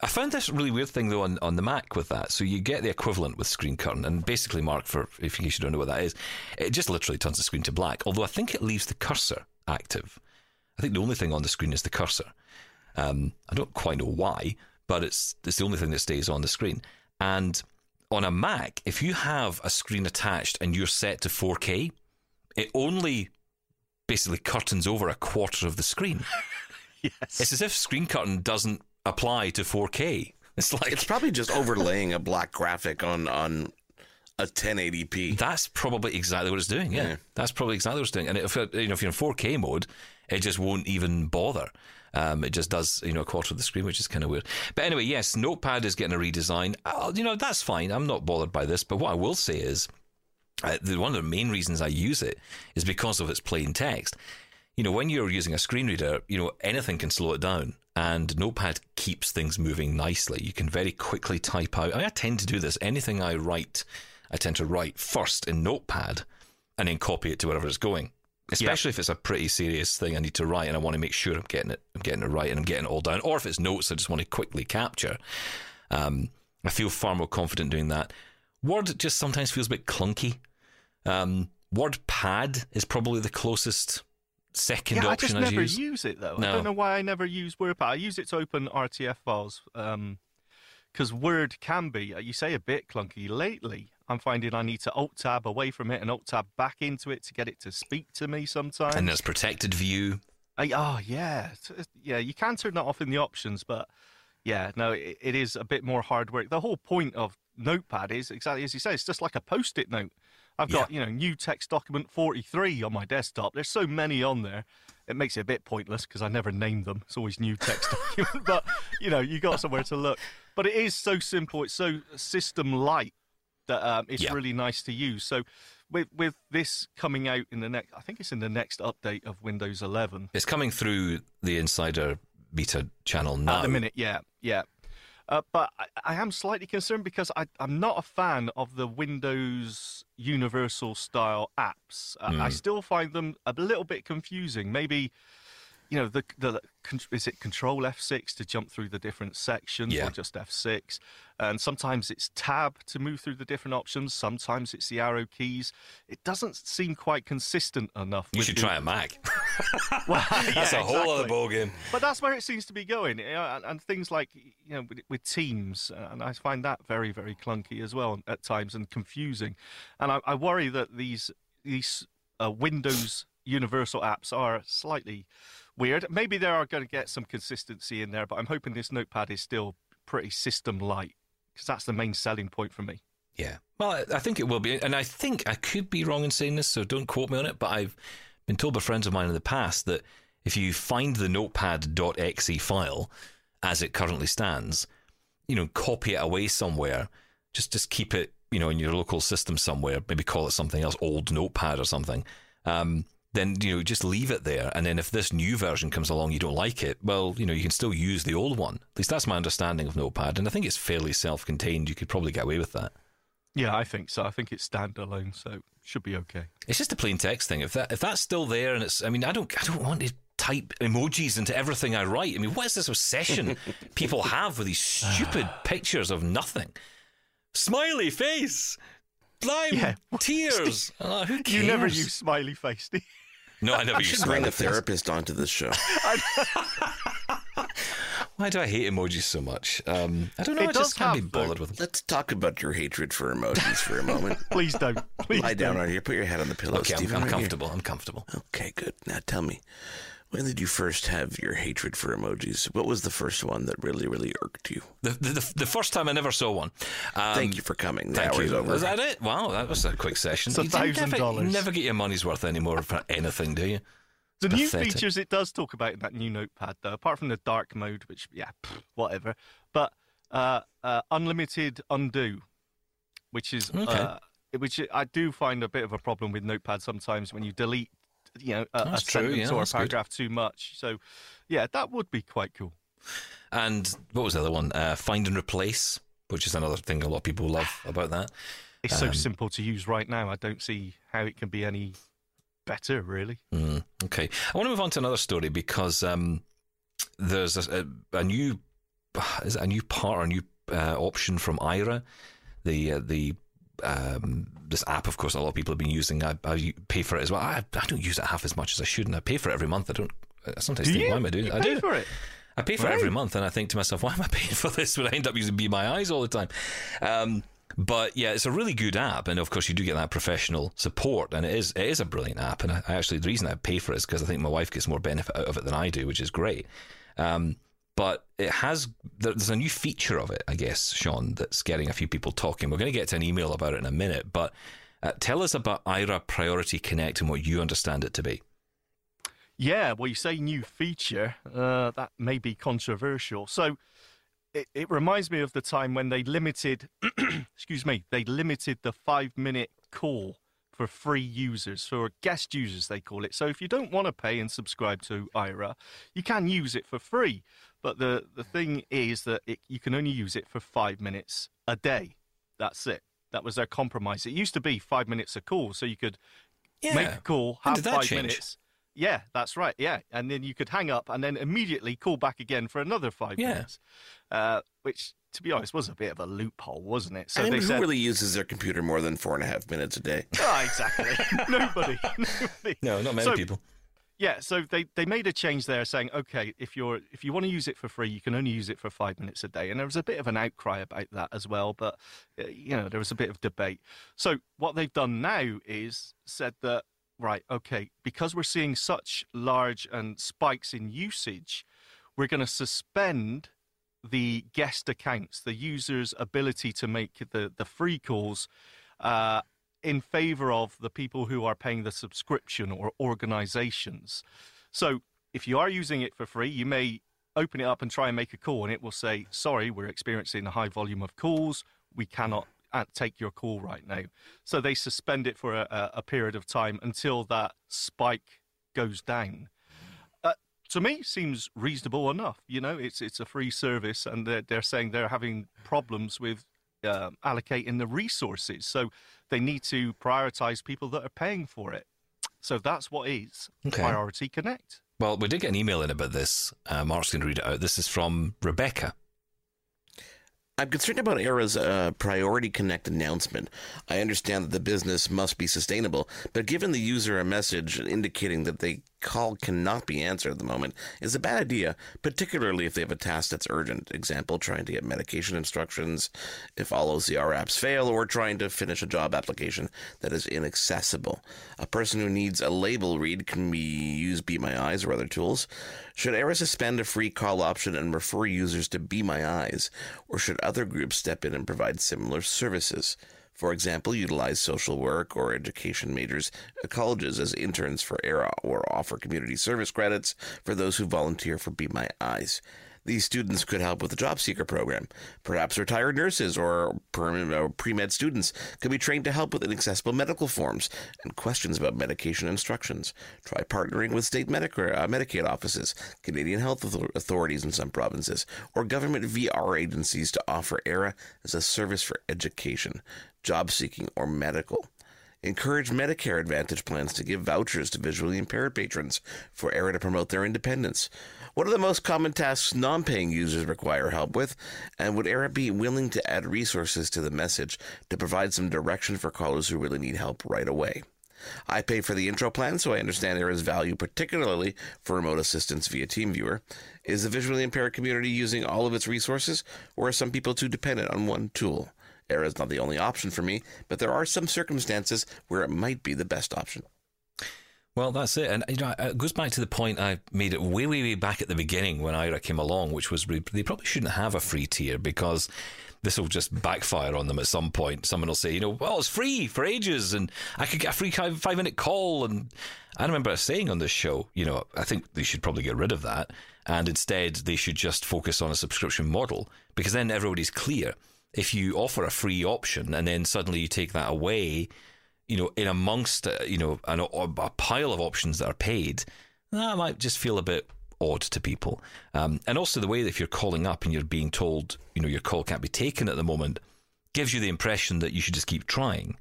I found this really weird thing though on, on the Mac with that. So you get the equivalent with screen curtain, and basically, Mark, for if you don't know what that is, it just literally turns the screen to black. Although I think it leaves the cursor active. I think the only thing on the screen is the cursor. Um, I don't quite know why, but it's it's the only thing that stays on the screen. And on a Mac, if you have a screen attached and you're set to 4K, it only basically curtains over a quarter of the screen. [laughs] Yes. It's as if screen curtain doesn't apply to 4K. [laughs] It's like It's probably just overlaying a black graphic on on a 1080p. That's probably exactly what it's doing. Yeah, Yeah. that's probably exactly what it's doing. And if you know if you're in 4K mode, it just won't even bother. Um, it just does you know a quarter of the screen, which is kind of weird. But anyway, yes, Notepad is getting a redesign. Uh, you know that's fine. I'm not bothered by this. But what I will say is, uh, the, one of the main reasons I use it is because of its plain text. You know, when you're using a screen reader, you know anything can slow it down, and Notepad keeps things moving nicely. You can very quickly type out. I, mean, I tend to do this. Anything I write, I tend to write first in Notepad, and then copy it to wherever it's going. Especially if it's a pretty serious thing I need to write, and I want to make sure I'm getting it, I'm getting it right, and I'm getting it all down. Or if it's notes, I just want to quickly capture. Um, I feel far more confident doing that. Word just sometimes feels a bit clunky. Um, WordPad is probably the closest second yeah, I just option I'd never use. use it though. No. I don't know why I never use WordPad. I use it to open RTF files because Word can be, uh, you say, a bit clunky. Lately, I'm finding I need to Alt Tab away from it and Alt Tab back into it to get it to speak to me sometimes. and there's protected view. I, oh yeah, yeah. You can turn that off in the options, but yeah, no, it, it is a bit more hard work. The whole point of Notepad is exactly as you say. It's just like a post-it note. I've got you know new text document 43 on my desktop. There's so many on there. It makes it a bit pointless because I never name them. It's always new text [laughs] document, but you know you got somewhere to look. But it is so simple. It's so system light that um, it's Yeah. really nice to use. So with with this coming out in the next, I think it's in the next update of Windows 11. It's coming through the Insider beta channel now. At the minute, yeah, yeah. Uh, but I, I am slightly concerned because I, I'm not a fan of the Windows Universal style apps. Uh, Hmm. I still find them a little bit confusing. Maybe, you know, the the is it Control F6 to jump through the different sections, Yeah. or just F6? And sometimes it's Tab to move through the different options. Sometimes it's the arrow keys. It doesn't seem quite consistent enough. You should the- try a Mac. [laughs] [laughs] Well, That's yeah, a whole other exactly. ball game. But that's where it seems to be going, you know, and, and things like you know with, with Teams, uh, and I find that very very clunky as well at times and confusing, and I, I worry that these these uh, Windows Universal apps are slightly weird. Maybe they are going to get some consistency in there, but I'm hoping this Notepad is still pretty system light because that's the main selling point for me. Yeah. Well, I- think it will be. And I think I could be wrong in saying this, so don't quote me on it, but I've been told by friends of mine in the past that if you find the notepad.exe file as it currently stands, you know, copy it away somewhere, just just keep it, you know, in your local system somewhere, maybe call it something else, old notepad or something. Um, then you know just leave it there, and then if this new version comes along, you don't like it. Well, you know you can still use the old one. At least that's my understanding of Notepad, and I think it's fairly self-contained. You could probably get away with that. Yeah, I think so. I think it's standalone, so should be okay. It's just a plain text thing. If that if that's still there, and it's, I mean, I don't, I don't want to type emojis into everything I write. I mean, what is this obsession [laughs] people have with these stupid [sighs] pictures of nothing? Smiley face, lime, Yeah. tears. [laughs] Uh? You never use smiley face, do you? No, I never You use should bring smiley a therapist onto this show. [laughs] Why do I hate emojis so much? Um, I don't know. It I just can't be have, though- bothered with them. Let's talk about your hatred for emojis for a moment. [laughs] Please don't. Please Lie down don't. right here. Put your head on the pillow, Okay, I'm, I'm right here. comfortable. I'm comfortable. Okay, good. Now tell me, when did you first have your hatred for emojis? What was the first one that really, really irked you? The, the, the, the first time I never saw one. Um, Thank you for coming. The Thank hour's you. over. Was that it? Wow, that was a quick session. It's a thousand never- dollars. You never get your money's worth anymore for anything, do you? The new features it does talk about in that new notepad, though, apart from the dark mode, which, yeah, pff, whatever. But uh, uh, unlimited undo, which is, Okay. uh, which I do find a bit of a problem with notepad sometimes when you delete, you know, a, a sentence yeah, or a that's good. paragraph too much. So, yeah, that would be quite cool. And what was the other one? Uh, find and replace, which is another thing a lot of people love [sighs] about that. It's Um, so simple to use right now. I don't see how it can be any better, really. Mm, okay, I want to move on to another story because um, there's a, a, a new [sighs] is it a new part or a new uh, option from Aira, the uh, the um, this app. Of course, a lot of people have been using. I, I pay for it as well. I, I don't use it half as much as I should, and I pay for it every month. I don't I sometimes Do think, you? why am I doing You it? I pay do. for it? I pay for it every month, and I think to myself, why am I [laughs] paying for this when I end up using Be My Eyes all the time? Um, but yeah, it's a really good app, and of course you do get that professional support, and it is it is a brilliant app. And I, I actually the reason I pay for it is because I think my wife gets more benefit out of it than I do, which is great. Um, but it has there's a new feature of it, I guess, Sean, that's getting a few people talking. We're going to get to an email about it in a minute, but uh, tell us about Aira Priority Connect and what you understand it to be. Yeah, well, you say new feature. Uh, that may be controversial. So it, it reminds me of the time when they limited, [clears throat] excuse me, they limited the five minute call for free users, for guest users, they call it. So if you don't want to pay and subscribe to Aira, you can use it for free. But the, the thing is that it, you can only use it for five minutes a day. That's it. That was their compromise. It used to be five minutes a call, so you could make a call, When have five change? minutes. Yeah, that's right. Yeah, and then you could hang up and then immediately call back again for another five Yeah. minutes, uh, which, to be honest, was a bit of a loophole, wasn't it? So I mean, they who said, really uses their computer more than four and a half minutes a day? Ah, exactly. [laughs] Nobody. [laughs] Nobody. No, not many So- people. Yeah, so they, they made a change there saying, okay, if you're if you want to use it for free, you can only use it for five minutes a day. And there was a bit of an outcry about that as well, but uh, you know there was a bit of debate. So what they've done now is said that right, okay, because we're seeing such large and spikes in usage, we're going to suspend the guest accounts, the user's ability to make the the free calls. Uh, in favor of the people who are paying the subscription or organizations. So if you are using it for free, you may open it up and try and make a call, and it will say, Sorry, we're experiencing a high volume of calls. We cannot uh, take your call right now. So they suspend it for a, a period of time until that spike goes down. Uh, to me, seems reasonable enough. You know, it's it's a free service, and they're, they're saying they're having problems with um, allocating the resources. So they need to prioritize people that are paying for it. So that's what is Okay. Priority Connect. Well, we did get an email in about this. Uh, Mark's going to read it out. This is from Rebecca. I'm concerned about Aira's uh, Priority Connect announcement. I understand that the business must be sustainable, but giving the user a message indicating that the call cannot be answered at the moment is a bad idea, particularly if they have a task that's urgent. Example, trying to get medication instructions if all OCR apps fail, or trying to finish a job application that is inaccessible. A person who needs a label read can be use Be My Eyes or other tools. Should Aira suspend a free call option and refer users to Be My Eyes, or should other groups step in and provide similar services? For example, utilize social work or education majors at colleges as interns for Aira or offer community service credits for those who volunteer for Be My Eyes. These students could help with the job seeker program. Perhaps retired nurses or pre med students could be trained to help with inaccessible medical forms and questions about medication instructions. Try partnering with state Medicare, uh, Medicaid offices, Canadian health authorities in some provinces, or government VR agencies to offer Aira as a service for education, job seeking, or medical. Encourage Medicare Advantage plans to give vouchers to visually impaired patrons for Aira to promote their independence. What are the most common tasks non paying users require help with? And would Aira be willing to add resources to the message to provide some direction for callers who really need help right away? I pay for the intro plan, so I understand Aira's value, particularly for remote assistance via TeamViewer. Is the visually impaired community using all of its resources, or are some people too dependent on one tool? Aira is not the only option for me, but there are some circumstances where it might be the best option. Well, that's it. And you know, it goes back to the point I made it way, way, way back at the beginning when Aira came along, which was they probably shouldn't have a free tier because this will just backfire on them at some point. Someone will say, you know, well, it's free for ages and I could get a free five minute call. And I remember saying on this show, you know, I think they should probably get rid of that. And instead, they should just focus on a subscription model because then everybody's clear. If you offer a free option and then suddenly you take that away, you know, in amongst uh, you know an, a pile of options that are paid, that might just feel a bit odd to people. Um, and also the way that if you're calling up and you're being told, you know, your call can't be taken at the moment, gives you the impression that you should just keep trying,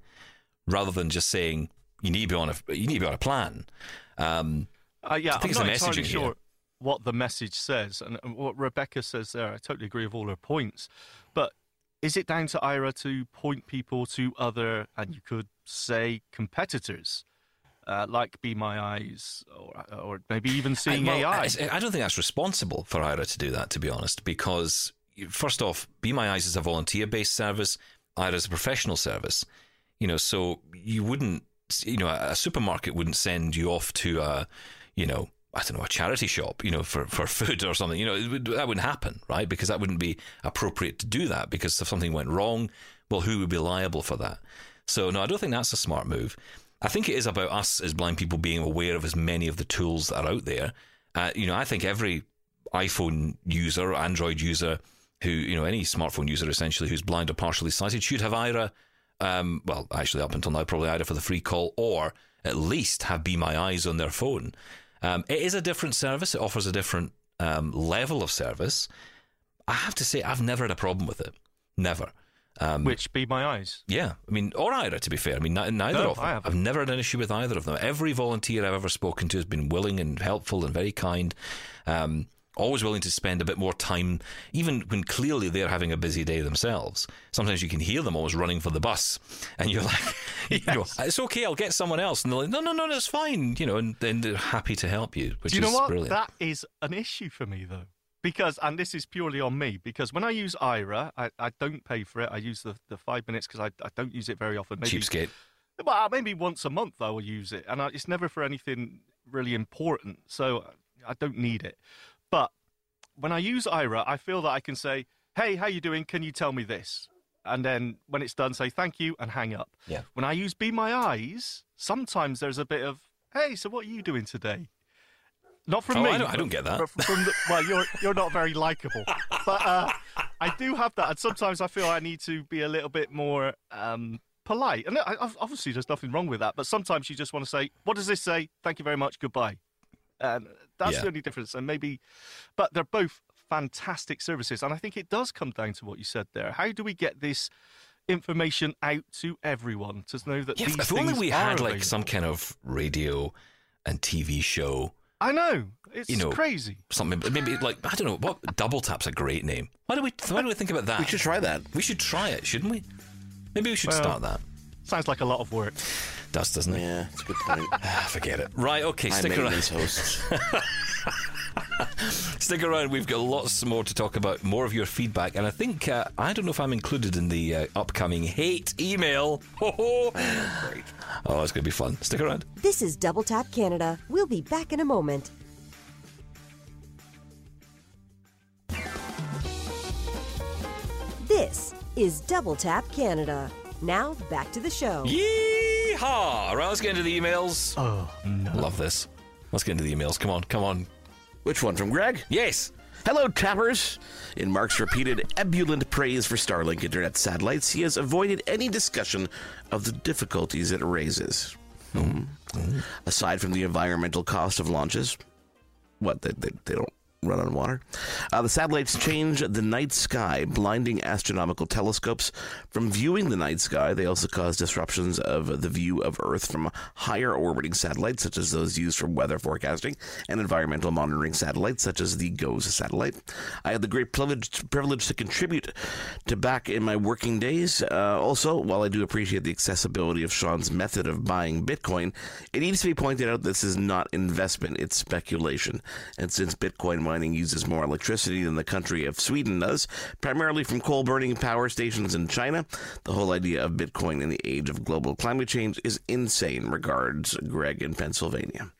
rather than just saying you need to be on a you need to be on a plan. Um, Uh, yeah, I think I'm it's not entirely sure here. what the message says, and and what Rebecca says there. I totally agree with all her points, but is it down to Aira to point people to other, and you could say competitors, uh, like Be My Eyes, or, or maybe even seeing I, well, AI. I, don't think that's responsible for Aira to do that, to be honest, because first off, Be My Eyes is a volunteer-based service. Aira is a professional service. You know, so you wouldn't, you know, a, a supermarket wouldn't send you off to a, you know, I don't know, a charity shop, you know, for, for [laughs] food or something. You know, would, that wouldn't happen, right? Because that wouldn't be appropriate to do that. Because if something went wrong, well, who would be liable for that? So, no, I don't think that's a smart move. I think it is about us as blind people being aware of as many of the tools that are out there. Uh, you know, I think every iPhone user, Android user, who you know, any smartphone user essentially who's blind or partially sighted should have Aira. Um, well, actually, up until now, probably Aira for the free call, or at least have Be My Eyes on their phone. Um, it is a different service. It offers a different um, level of service. I have to say, I've never had a problem with it. Never. Um, Which Be My Eyes. yeah, I mean, or Aira, to be fair. I mean, neither No, of them. I. I've never had an issue with either of them. Every volunteer I've ever spoken to has been willing and helpful and very kind. Um, always willing to spend a bit more time, even when clearly they're having a busy day themselves. Sometimes you can hear them always running for the bus, and you're like, [laughs] you know, it's okay, I'll get someone else. And they're like, no, no, no, that's fine. You know, and then they're happy to help you, which Do you is know what? brilliant. That is an issue for me, though. Because, and this is purely on me, because when I use Aira, I, I don't pay for it. I use the, the five minutes because I, I don't use it very often. Maybe, Cheapskate. Well, uh, maybe once a month I will use it, and I, it's never for anything really important, so I don't need it. But when I use Aira, I feel that I can say, "Hey, how you doing? Can you tell me this?" And then when it's done, say thank you and hang up. Yeah. When I use Be My Eyes, sometimes there's a bit of, "Hey, so what are you doing today?" Not from Oh, me. I don't- I don't get that. From the, well, you're you're not very likable, but uh, I do have that, and sometimes I feel I need to be a little bit more um, polite. And I, obviously, there's nothing wrong with that. But sometimes you just want to say, "What does this say? Thank you very much. Goodbye." And that's Yeah. the only difference. And maybe, but they're both fantastic services, and I think it does come down to what you said there. How do we get this? Information out to everyone to know that Yeah, these if only we are had like some kind of radio and TV show I know it's you know, crazy. something maybe like I don't know what double tap's a great name. Why do we why do we think about that? We should try that. We should try it, shouldn't we? Maybe we should Well- start that. Sounds like a lot of work. Does doesn't it? Yeah, it's a good point. [laughs] Ah, forget it. Right, okay, High stick around. hosts. [laughs] Stick around. We've got lots more to talk about. More of your feedback, and I think uh, I don't know if I'm included in the uh, upcoming hate email. Ho ho! Great. Oh, it's going to be fun. Stick around. This is Double Tap Canada. We'll be back in a moment. This is Double Tap Canada. Now back to the show. Yeehaw! Right, let's get into the emails. Oh no. Love this. Let's get into the emails. Come on, come on. Which one from Greg? Yes. Hello, tappers. In Mark's repeated ebullient praise for Starlink internet satellites, he has avoided any discussion of the difficulties it raises. Hmm. Aside from the environmental cost of launches, what they, they, they don't run on water. Uh, the satellites change the night sky, blinding astronomical telescopes from viewing the night sky. They also cause disruptions of the view of Earth from higher orbiting satellites, such as those used for weather forecasting, and environmental monitoring satellites, such as the GOES satellite. I had the great privilege, privilege to contribute to back in my working days. Uh, also, while I do appreciate the accessibility of Sean's method of buying Bitcoin, it needs to be pointed out this is not investment, it's speculation. And since Bitcoin mining uses more electricity than the country of Sweden does, primarily from coal burning power stations in China, the whole idea of Bitcoin in the age of global climate change is insane, regards Greg in Pennsylvania.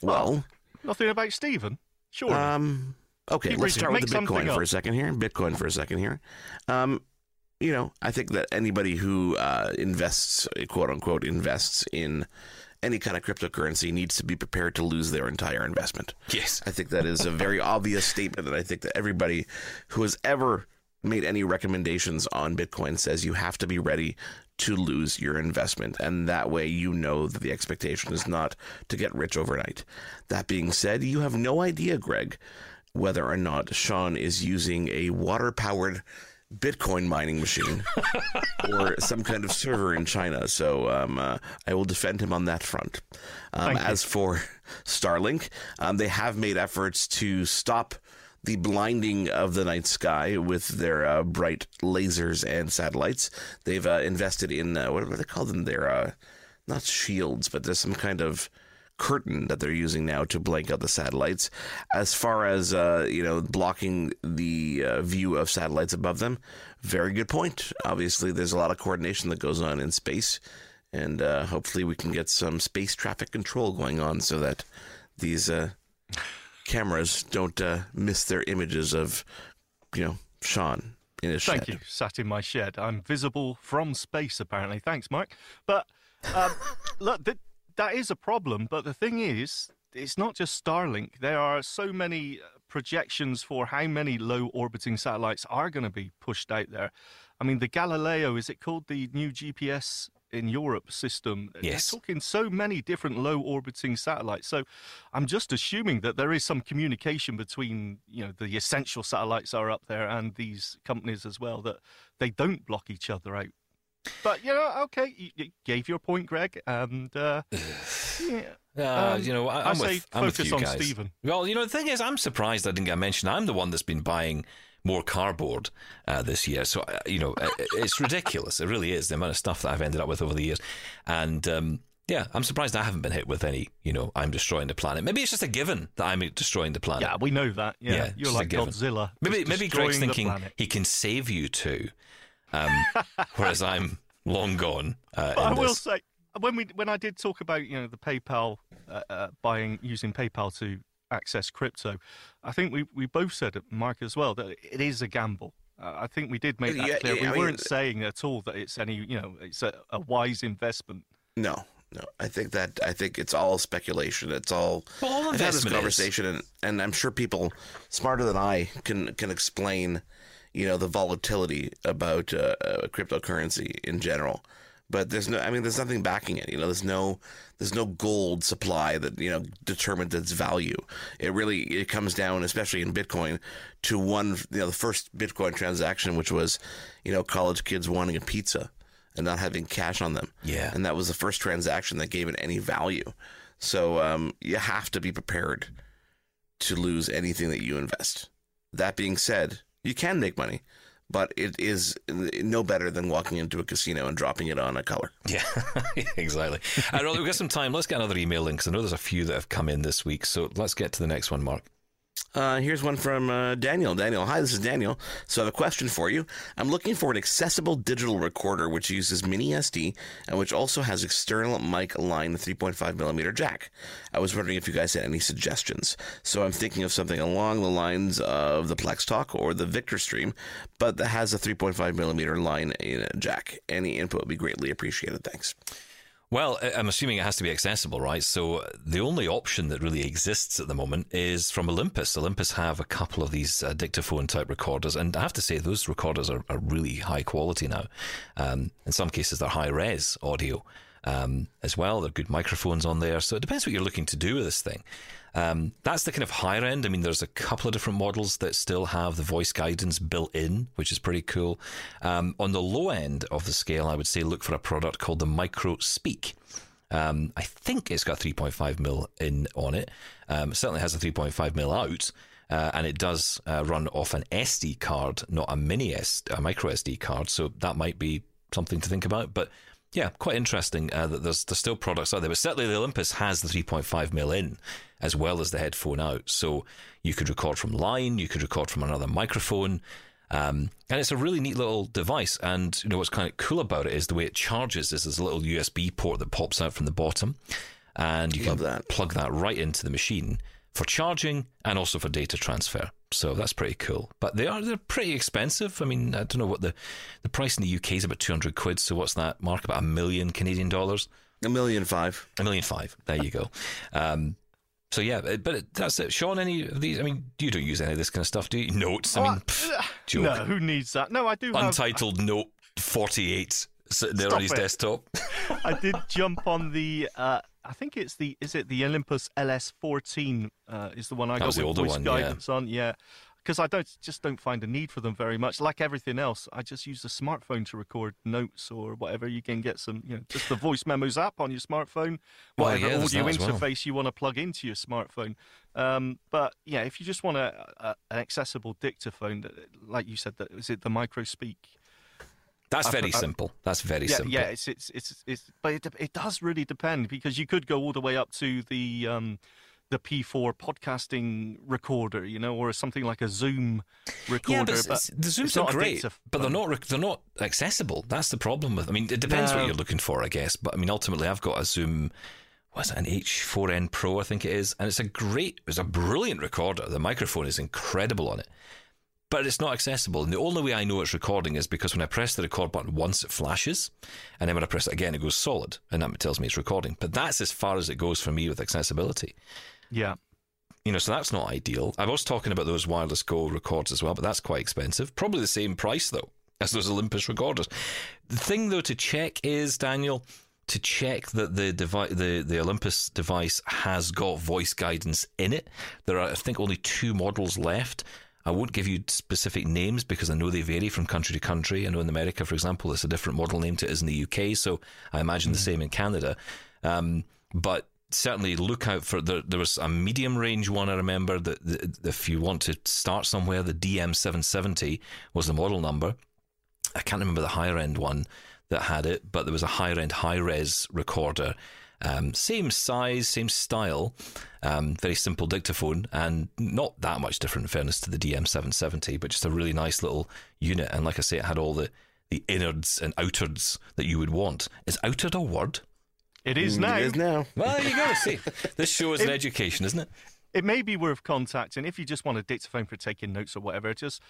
Well, Nothing about Stephen. Sure. um, okay, Keep let's reading. start with Make the Bitcoin for a second here. Bitcoin for a second here. Um, you know, I think that anybody who uh, invests, quote unquote, invests in any kind of cryptocurrency needs to be prepared to lose their entire investment. Yes. I think that is a very [laughs] obvious statement, and I think that everybody who has ever made any recommendations on Bitcoin says you have to be ready to lose your investment, and that way you know that the expectation is not to get rich overnight. That being said, you have no idea, Greg, whether or not Sean is using a water powered Bitcoin mining machine or [laughs] some kind of server in China. So um, uh, I will defend him on that front. Um, Thank you. as for Starlink, um, they have made efforts to stop the blinding of the night sky with their uh, bright lasers and satellites. They've uh, invested in uh, what, what do they call them? Their uh, not shields, but there's some kind of curtain that they're using now to blank out the satellites. As far as uh, you know, blocking the uh, view of satellites above them, very good point. Obviously, there's a lot of coordination that goes on in space, and uh, hopefully, we can get some space traffic control going on so that these uh, cameras don't uh, miss their images of, you know, Sean in his Thank shed. you. Sat in my shed. I'm visible from space, apparently. Thanks, Mike. But um, [laughs] look, th- that is a problem. But the thing is, it's not just Starlink. There are so many uh, projections for how many low orbiting satellites are going to be pushed out there. I mean, the Galileo, is it called the new GPS in Europe system? Yes. They're talking so many different low orbiting satellites. So I'm just assuming that there is some communication between, you know, the essential satellites are up there and these companies as well, that they don't block each other out. But, you know, okay, you, you gave your point, Greg, and uh, [sighs] yeah. Uh, Um, you know, I, say with, I'm with focus you on guys. Stephen. Well, you know, the thing is, I'm surprised I didn't get mentioned. I'm the one that's been buying more cardboard uh, this year. So, uh, you know, uh, it's ridiculous. It really is the amount of stuff that I've ended up with over the years. And, um, yeah, I'm surprised I haven't been hit with any, you know, I'm destroying the planet. Maybe it's just a given that I'm destroying the planet. Yeah, we know that. Yeah, Yeah, you're like. Godzilla. Maybe maybe Greg's thinking planet. he can save you two, um, [laughs] whereas I'm long gone. Uh, I will this. say when we when I did talk about you know the PayPal uh, uh, buying using PayPal to access crypto, I think we we both said it, Mark as well that it is a gamble. Uh, I think we did make that Yeah, clear. yeah, we I mean- weren't saying at all that it's any you know it's a, a wise investment. No, no. I think that I think it's all speculation. It's all. Well, all I've had this investment is. conversation, and, and I'm sure people smarter than I can can explain, you know, the volatility about uh, uh, cryptocurrency in general. But there's no. I mean, there's nothing backing it. You know, there's no there's no gold supply that you know determines its value. It really it comes down, especially in Bitcoin, to one. You know, the first Bitcoin transaction, which was, you know, college kids wanting a pizza and not having cash on them. Yeah. And that was the first transaction that gave it any value. So um, you have to be prepared to lose anything that you invest. That being said, you can make money, but it is no better than walking into a casino and dropping it on a color. Yeah, [laughs] exactly. All right, we've got some time. Let's get another email in because I know there's a few that have come in this week. So let's get to the next one, Mark. Uh, here's one from uh, Daniel. Daniel, hi, this is Daniel. So I have a question for you. I'm looking for an accessible digital recorder which uses mini SD and which also has external mic line 3.5 millimeter jack. I was wondering if you guys had any suggestions. So I'm thinking of something along the lines of the PlexTalk or the Victor Stream, but that has a 3.5 millimeter line in jack. Any input would be greatly appreciated. Thanks. Well, I'm assuming it has to be accessible, right? So the only option that really exists at the moment is from Olympus. Olympus have a couple of these uh, dictaphone type recorders, and I have to say those recorders are, are really high quality now. Um, in some cases, they're high res audio um, as well. They're good microphones on there, so it depends what you're looking to do with this thing. Um, that's the kind of higher end. I mean, there's a couple of different models that still have the voice guidance built in, which is pretty cool. Um, on the low end of the scale, I would say look for a product called the Micro Speak. Um, I think it's got 3.5 mil in on it. Um, it certainly has a 3.5 mil out. Uh, and it does uh, run off an SD card, not a mini S, a micro SD card. So that might be something to think about. But yeah, quite interesting uh, that there's there's still products out there. But certainly the Olympus has the 3.5 mil in as well as the headphone out. So you could record from line, you could record from another microphone. Um, and it's a really neat little device. And you know what's kind of cool about it is the way it charges. Is there's a little USB port that pops out from the bottom, and you Love can that. plug that right into the machine for charging and also for data transfer. So that's pretty cool. But they are they're pretty expensive. I mean, I don't know what the the price in the UK is about two hundred quid. So what's that, Mark? About a million Canadian dollars. A million five. A million five. There you go. [laughs] Um, so yeah, but that's it. Sean, any of these? I mean, you don't use any of this kind of stuff, do you? Notes. I mean, pff, joke. No, who needs that? No, I do have. Untitled note forty-eight sitting there Stop on his it. desktop. [laughs] I did jump on the. Uh, I think it's the. Is it the Olympus LS14? Uh, is the one I That got the older voice one, yeah. guidance on? Yeah, because I don't just don't find a need for them very much. Like everything else, I just use the smartphone to record notes or whatever. You can get some, you know, just the voice memos app on your smartphone, Well, whatever yeah, there's audio as well. interface you want to plug into your smartphone. Um, but yeah, if you just want a, a, an accessible dictaphone, like you said, that is it the micro speak? That's very I- simple. That's very yeah, simple. yeah, it's it's it's it's, but it, it does really depend because you could go all the way up to the um, the P4 podcasting recorder, you know, or something like a Zoom recorder. Yeah, but, s- the Zooms are great, but they're not they're not accessible. That's the problem with. I mean, it depends what you're looking for, I guess. But I mean, ultimately, I've got a Zoom. What's it, an H4n Pro? I think it is, and it's a great, it's a brilliant recorder. The microphone is incredible on it, but it's not accessible. And the only way I know it's recording is because when I press the record button once, it flashes, and then when I press it again, it goes solid, and that tells me it's recording. But that's as far as it goes for me with accessibility Yeah, you know, so that's not ideal. I was talking about those wireless Go records as well, but that's quite expensive. Probably the same price though as those Olympus recorders. The thing though to check is Daniel to check that the devi- the the Olympus device has got voice guidance in it. There are I think only two models left. I won't give you specific names because I know they vary from country to country. I know in America, for example, it's a different model name to it is in the UK, so I imagine the same in Canada. Um, but certainly look out for the, there was a medium range one I remember that, that if you want to start somewhere the DM770 was the model number I can't remember the higher end one that had it but there was a higher end high res recorder um, same size same style um, very simple dictaphone and not that much different in fairness to the DM770 but just a really nice little unit and like I say it had all the the innards and outards that you would want is outard a word it is now. Mm, It is now. well, there you go. See, [laughs] this show is an education, isn't it? It may be worth contacting if you just want a dictaphone for taking notes or whatever. Just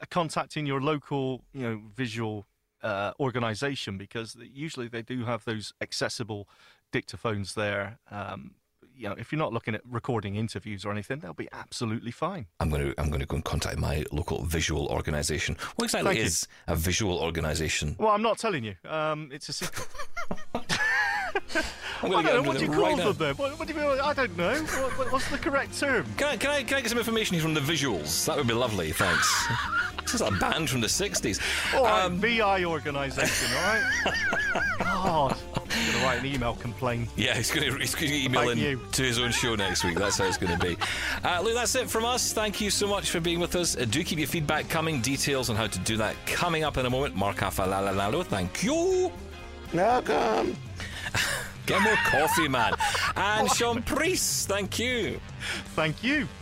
uh, contacting your local, you know, visual uh, organization because usually they do have those accessible dictaphones there. Um, you know, if you're not looking at recording interviews or anything, they'll be absolutely fine. I'm going to I'm going to go and contact my local visual organisation. What exactly Thank you. is a visual organisation? Well, I'm not telling you. Um, it's a secret. I don't know. What do you call right them then? What, what do you mean? I don't know. What- what's the correct term? Can I, can, I, can I get some information from the visuals? That would be lovely, thanks. [laughs] this is a band from the 60s. All right, Um, VI organisation, all right? [laughs] God, I'm going to write an email complaint. yeah, he's going to he's going to email Thank in you. to his own show next week. That's how it's going to be. [laughs] Uh, look, that's it from us. Thank you so much for being with us. Uh, do keep your feedback coming. Details on how to do that coming up in a moment. Mark Afalalalo, thank you. Welcome. [laughs] Get more coffee, man. And Sean Preece, thank you. Thank you.